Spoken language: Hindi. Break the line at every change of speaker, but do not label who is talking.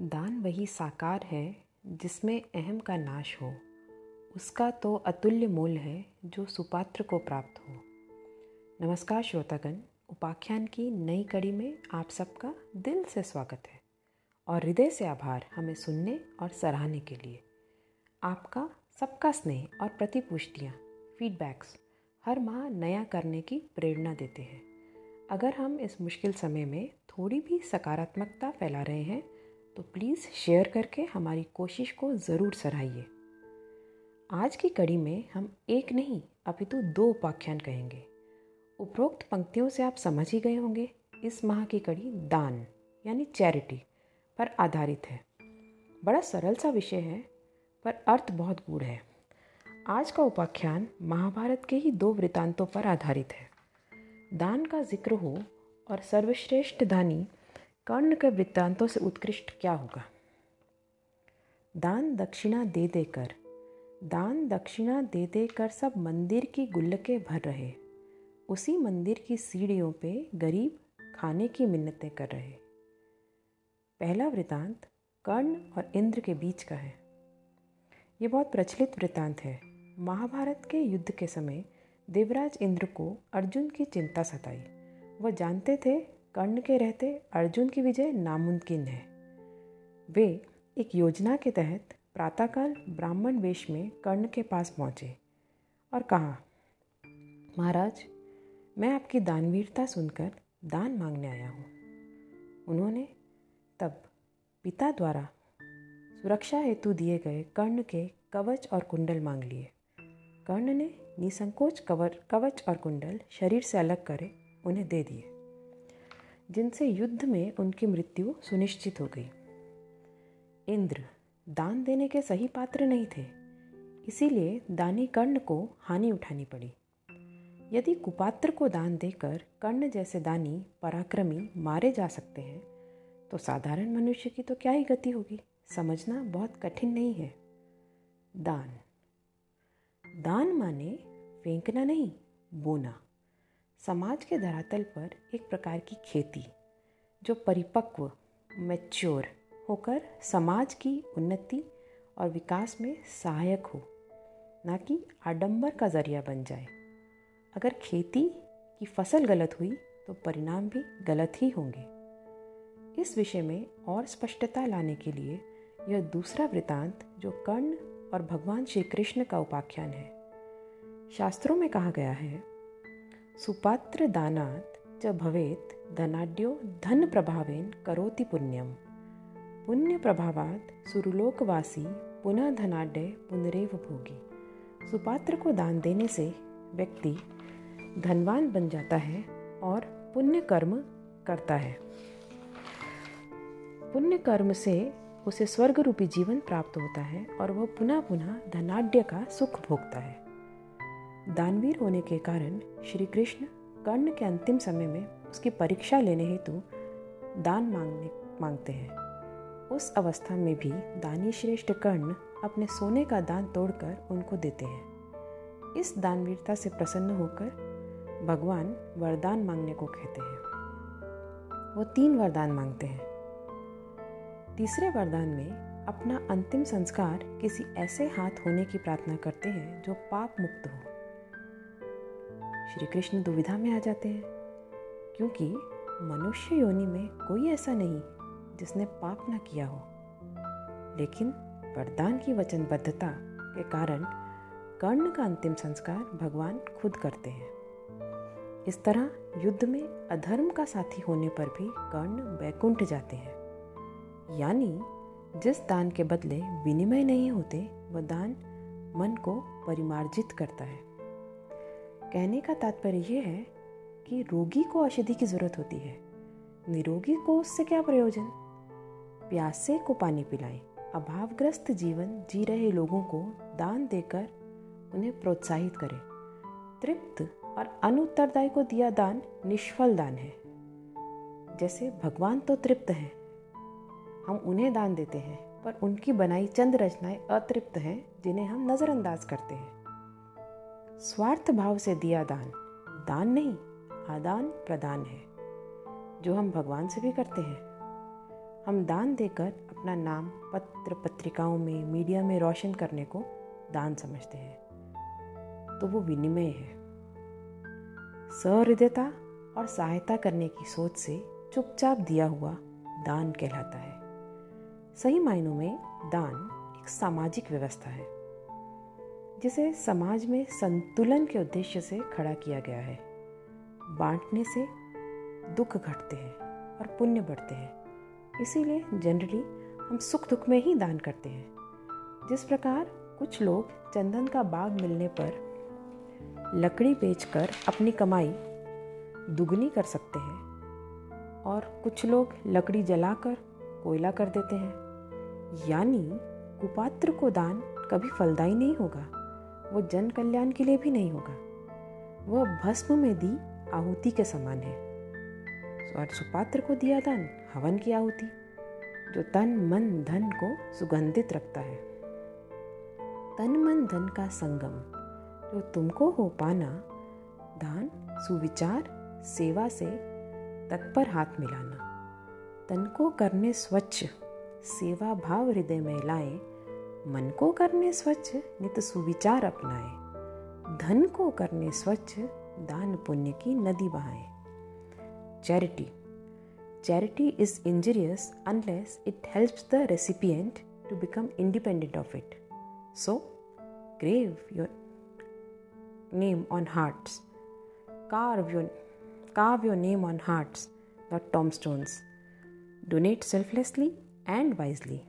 दान वही साकार है जिसमें अहम का नाश हो। उसका तो अतुल्य मोल है जो सुपात्र को प्राप्त हो। नमस्कार श्रोतागण, उपाख्यान की नई कड़ी में आप सबका दिल से स्वागत है और हृदय से आभार हमें सुनने और सराहने के लिए। आपका सबका स्नेह और प्रतिपुष्टियाँ फीडबैक्स हर माह नया करने की प्रेरणा देते हैं। अगर हम इस मुश्किल समय में थोड़ी भी सकारात्मकता फैला रहे हैं तो प्लीज़ शेयर करके हमारी कोशिश को ज़रूर सराहिए। आज की कड़ी में हम एक नहीं, अपितु दो उपाख्यान कहेंगे। उपरोक्त पंक्तियों से आप समझ ही गए होंगे, इस माह की कड़ी दान, यानी चैरिटी, पर आधारित है। बड़ा सरल सा विषय है, पर अर्थ बहुत गूढ़ है। आज का उपाख्यान महाभारत के ही दो वृतांतों पर आधारित है। दान का ज़िक्र हो और सर्वश्रेष्ठ दानी कर्ण के वृत्तांतों से उत्कृष्ट क्या होगा? दान दक्षिणा दे देकर, दान दक्षिणा दे देकर सब मंदिर की गुल्लकें भर रहे। उसी मंदिर की सीढ़ियों पे गरीब खाने की मिन्नतें कर रहे। पहला वृतांत कर्ण और इंद्र के बीच का है। ये बहुत प्रचलित वृतांत है। महाभारत के युद्ध के समय देवराज इंद्र को अर्जुन की चिंता सताई। वह जानते थे कर्ण के रहते अर्जुन की विजय नामुमकिन है। वे एक योजना के तहत प्रातःकाल ब्राह्मण वेश में कर्ण के पास पहुँचे और कहा, महाराज, मैं आपकी दानवीरता सुनकर दान मांगने आया हूँ। उन्होंने तब पिता द्वारा सुरक्षा हेतु दिए गए कर्ण के कवच और कुंडल मांग लिए। कर्ण ने निसंकोच कवर, कवच और कुंडल शरीर से अलग करे उन्हें दे दिए। जिनसे युद्ध में उनकी मृत्यु सुनिश्चित हो गई। इंद्र दान देने के सही पात्र नहीं थे, इसीलिए दानी कर्ण को हानि उठानी पड़ी। यदि कुपात्र को दान देकर कर्ण जैसे दानी पराक्रमी मारे जा सकते हैं तो साधारण मनुष्य की तो क्या ही गति होगी? समझना बहुत कठिन नहीं है। दान। दान माने फेंकना नहीं, बोना। समाज के धरातल पर एक प्रकार की खेती, जो परिपक्व मैच्योर होकर समाज की उन्नति और विकास में सहायक हो, ना कि आडंबर का ज़रिया बन जाए। अगर खेती की फ़सल गलत हुई तो परिणाम भी गलत ही होंगे। इस विषय में और स्पष्टता लाने के लिए यह दूसरा वृतांत जो कर्ण और भगवान श्री कृष्ण का उपाख्यान है। शास्त्रों में कहा गया है सुपात्र दानात च भवेत धनाढ्यो धन प्रभावेन करोति पुण्यम। पुण्य प्रभावात सुरलोकवासी पुनः धनाढ्य पुनरेव भोगी। सुपात्र को दान देने से व्यक्ति धनवान बन जाता है और पुण्य कर्म करता है। पुण्य कर्म से उसे स्वर्ग रूपी जीवन प्राप्त होता है और वह पुनः पुनः धनाढ्य का सुख भोगता है। दानवीर होने के कारण श्री कृष्ण कर्ण के अंतिम समय में उसकी परीक्षा लेने हेतु दान मांगने मांगते हैं। उस अवस्था में भी दानी श्रेष्ठ कर्ण अपने सोने का दान तोड़कर उनको देते हैं। इस दानवीरता से प्रसन्न होकर भगवान वरदान मांगने को कहते हैं। वो तीन वरदान मांगते हैं। तीसरे वरदान में अपना अंतिम संस्कार किसी ऐसे हाथ होने की प्रार्थना करते हैं जो पाप मुक्त हो। श्री कृष्ण दुविधा में आ जाते हैं। क्योंकि मनुष्य योनि में कोई ऐसा नहीं जिसने पाप ना किया हो। लेकिन वरदान की वचनबद्धता के कारण कर्ण का अंतिम संस्कार भगवान खुद करते हैं। इस तरह युद्ध में अधर्म का साथी होने पर भी कर्ण वैकुंठ जाते हैं। यानी जिस दान के बदले विनिमय नहीं होते, वह दान मन को परिमार्जित करता है। कहने का तात्पर्य यह है कि रोगी को औषधि की ज़रूरत होती है। निरोगी को उससे क्या प्रयोजन? प्यासे को पानी पिलाएँ। अभावग्रस्त जीवन जी रहे लोगों को दान देकर उन्हें प्रोत्साहित करें। तृप्त और अनुत्तरदायी को दिया दान निष्फल दान है। जैसे भगवान तो तृप्त हैं। हम उन्हें दान देते हैं, पर उनकी बनाई चंद रचनाएँ अतृप्त हैं जिन्हें हम नज़रअंदाज करते हैं। स्वार्थ भाव से दिया दान। दान नहीं, आदान प्रदान है, जो हम भगवान से भी करते हैं। हम दान देकर अपना नाम पत्र पत्रिकाओं में, मीडिया में रोशन करने को दान समझते हैं। तो वो विनिमय है। सहृदयता और सहायता करने की सोच से चुपचाप दिया हुआ दान कहलाता है। सही मायनों में दान एक सामाजिक व्यवस्था है। जिसे समाज में संतुलन के उद्देश्य से खड़ा किया गया है। बांटने से दुख घटते हैं और पुण्य बढ़ते हैं। इसीलिए जनरली हम सुख दुख में ही दान करते हैं। जिस प्रकार कुछ लोग चंदन का बाग मिलने पर लकड़ी बेचकर अपनी कमाई दुगनी कर सकते हैं और कुछ लोग लकड़ी जलाकर कोयला कर देते हैं। यानी कुपात्र को दान कभी फलदायी नहीं होगा। वो जन कल्याण के लिए भी नहीं होगा। वह भस्म में दी आहुति के समान है। और सुपात्र को दिया दान, हवन की आहुति, जो तन, मन, धन को सुगंधित रखता है। तन, मन, धन का संगम, जो तुमको हो पाना, दान, सुविचार, सेवा से तत्पर हाथ मिलाना। तन को करने स्वच्छ, सेवा भाव हृदय में लाए मन को करने स्वच्छ, नित सुविचार अपनाए। धन को करने स्वच्छ, दान पुण्य की नदी बहाए। Charity charity is injurious unless it helps the recipient to become independent of it so grave your name on hearts carve your carve your name on hearts not tombstones. Donate selflessly and wisely.